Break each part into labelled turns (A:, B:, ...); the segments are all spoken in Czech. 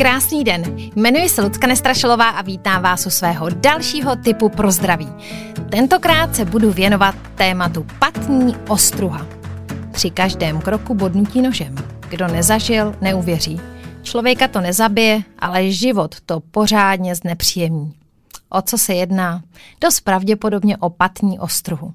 A: Krásný den, jmenuji se Lucka Nestrašilová a vítám vás u svého dalšího typu pro zdraví. Tentokrát se budu věnovat tématu patní ostruha. Při každém kroku bodnutí nožem. Kdo nezažil, neuvěří. Člověka to nezabije, ale život to pořádně znepříjemní. O co se jedná? Dost pravděpodobně o patní ostruhu.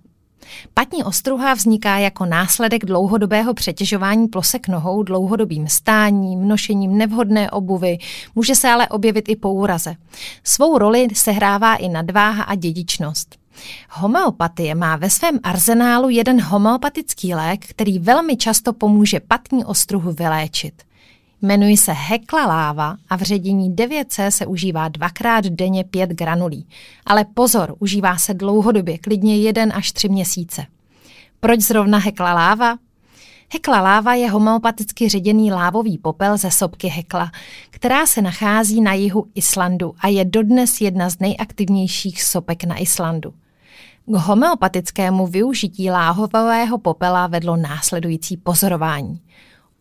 A: Patní ostruha vzniká jako následek dlouhodobého přetěžování plosek nohou dlouhodobým stáním, nošením nevhodné obuvy, může se ale objevit i po úraze. Svou roli sehrává i nadváha a dědičnost. Homeopatie má ve svém arzenálu jeden homeopatický lék, který velmi často pomůže patní ostruhu vyléčit. Jmenuji se Hekla láva a v ředění 9C se užívá dvakrát denně 5 granulí. Ale pozor, užívá se dlouhodobě, klidně 1 až 3 měsíce. Proč zrovna Hekla láva? Hekla láva je homeopaticky ředěný lávový popel ze sopky Hekla, která se nachází na jihu Islandu a je dodnes jedna z nejaktivnějších sopek na Islandu. K homeopatickému využití láhového popela vedlo následující pozorování.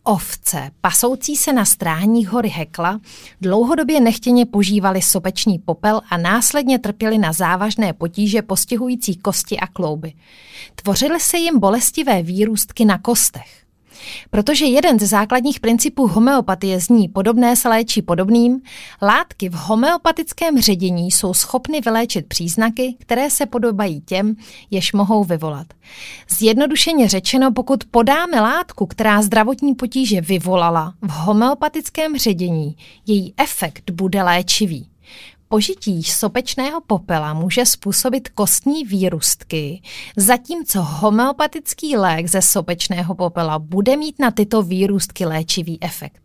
A: Ovce, pasoucí se na stráních hory Hekla, dlouhodobě nechtěně požívali sopečný popel a následně trpěli na závažné potíže postihující kosti a klouby. Tvořily se jim bolestivé výrůstky na kostech. Protože jeden ze základních principů homeopatie zní podobné se léčí podobným, látky v homeopatickém ředění jsou schopny vyléčit příznaky, které se podobají těm, jež mohou vyvolat. Zjednodušeně řečeno, pokud podáme látku, která zdravotní potíže vyvolala v homeopatickém ředění, její efekt bude léčivý. Požití sopečného popela může způsobit kostní výrůstky, zatímco homeopatický lék ze sopečného popela bude mít na tyto výrůstky léčivý efekt.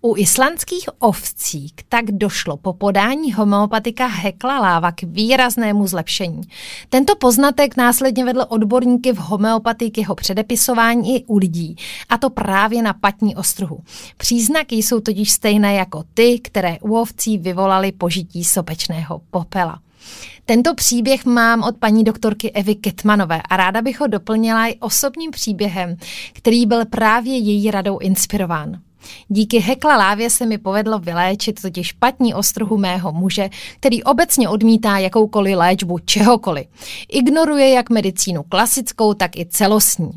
A: U islandských ovcí tak došlo po podání homeopatika Hekla Láva k výraznému zlepšení. Tento poznatek následně vedl odborníky v homeopatii k jeho předepisování i u lidí, a to právě na patní ostruhu. Příznaky jsou totiž stejné jako ty, které u ovcí vyvolaly požití sopečného popela. Tento příběh mám od paní doktorky Evy Ketmanové a ráda bych ho doplnila i osobním příběhem, který byl právě její radou inspirován. Díky Hekla lávě se mi povedlo vyléčit totiž špatní ostruhu mého muže, který obecně odmítá jakoukoliv léčbu čehokoliv. Ignoruje jak medicínu klasickou, tak i celostní.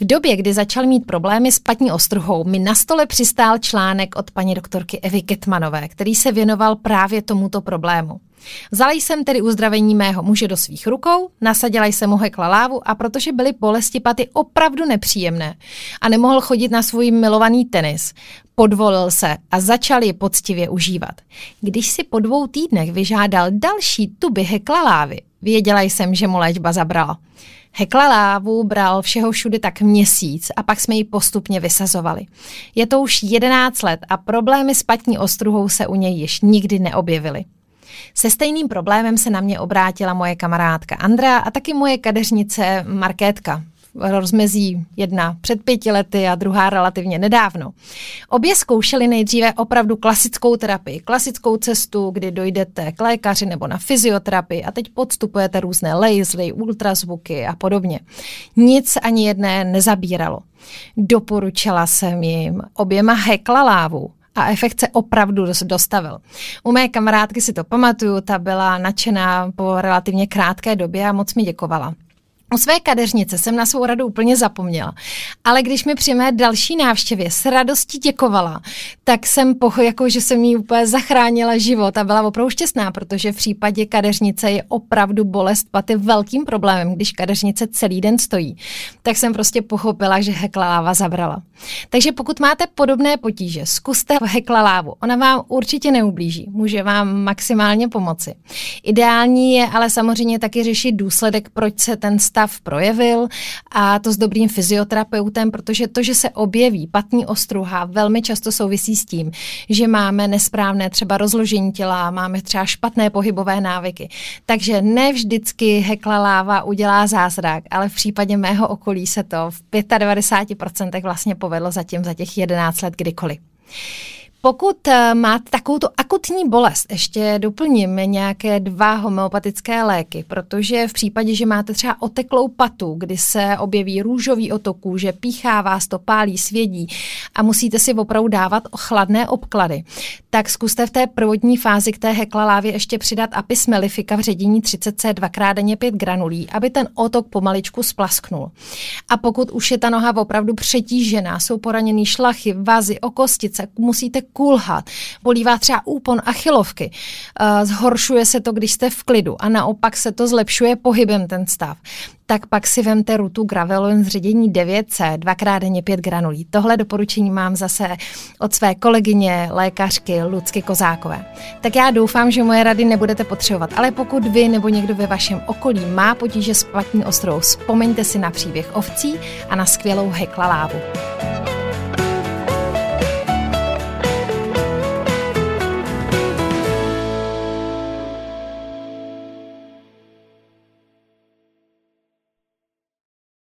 A: V době, kdy začal mít problémy s patní ostruhou, mi na stole přistál článek od paní doktorky Evy Ketmanové, který se věnoval právě tomuto problému. Vzala jsem tedy uzdravení mého muže do svých rukou, nasadila jsem mu hekla lávu a protože byly bolesti paty opravdu nepříjemné a nemohl chodit na svůj milovaný tenis, podvolil se a začal ji poctivě užívat. Když si po dvou týdnech vyžádal další tuby hekla lávy, věděla jsem, že mu léčba zabrala. Hekla lávu bral všeho všude tak měsíc a pak jsme ji postupně vysazovali. Je to už 11 let a problémy s patní ostruhou se u něj již nikdy neobjevily. Se stejným problémem se na mě obrátila moje kamarádka Andrea a taky moje kadeřnice Markétka rozmezí jedna před pěti lety a druhá relativně nedávno. Obě zkoušely nejdříve opravdu klasickou terapii, klasickou cestu, kdy dojdete k lékaři nebo na fyzioterapii a teď podstupujete různé lasery, ultrazvuky a podobně. Nic ani jedné nezabíralo. Doporučila jsem jim oběma hekla lávu a efekt se opravdu dostavil. U mé kamarádky si to pamatuju, ta byla nadšená po relativně krátké době a moc mi děkovala. U své kadeřnice jsem na svou radu úplně zapomněla, ale když mi při mé další návštěvě s radostí děkovala, tak jsem pocho, jako že jsem jí úplně zachránila život a byla opravdu šťastná, protože v případě kadeřnice je opravdu bolest paty velkým problémem, když kadeřnice celý den stojí. Tak jsem prostě pochopila, že hekla láva zabrala. Takže pokud máte podobné potíže, zkuste hekla lávu. Ona vám určitě neublíží, může vám maximálně pomoci. Ideální je ale samozřejmě taky řešit důsledek, proč se ten stav projevil a to s dobrým fyzioterapeutem, protože to, že se objeví patní ostruha, velmi často souvisí s tím, že máme nesprávné třeba rozložení těla, máme třeba špatné pohybové návyky. Takže ne vždycky hekla láva udělá zázrak, ale v případě mého okolí se to v 95% vlastně povedlo zatím za těch 11 let kdykoliv. Pokud eh, máte takovou akutní bolest, ještě doplním nějaké dva homeopatické léky, protože v případě, že máte třeba oteklou patu, kdy se objeví růžový otok že píchá vás to, pálí, svědí a musíte si opravdu dávat chladné obklady, tak zkuste v té prvotní fázi k té heklalávě ještě přidat apis mellifika v ředění 30C dvakrát denně 5 granulí, aby ten otok pomaličku splasknul. A pokud už je ta noha opravdu přetížená, jsou poraněný šlachy, vazy, okostice, musíte kulhat, bolí vás třeba úpon achilovky, uh, zhoršuje se to, když jste v klidu a naopak se to zlepšuje pohybem ten stav, tak pak si vemte rutu Gravelon z ředění 9C, dvakrát denně 5 granulí. Tohle doporučení mám zase od své kolegyně, lékařky Lucky Kozákové. Tak já doufám, že moje rady nebudete potřebovat, ale pokud vy nebo někdo ve vašem okolí má potíže s platní ostrou, vzpomeňte si na příběh ovcí a na skvělou heklalávu.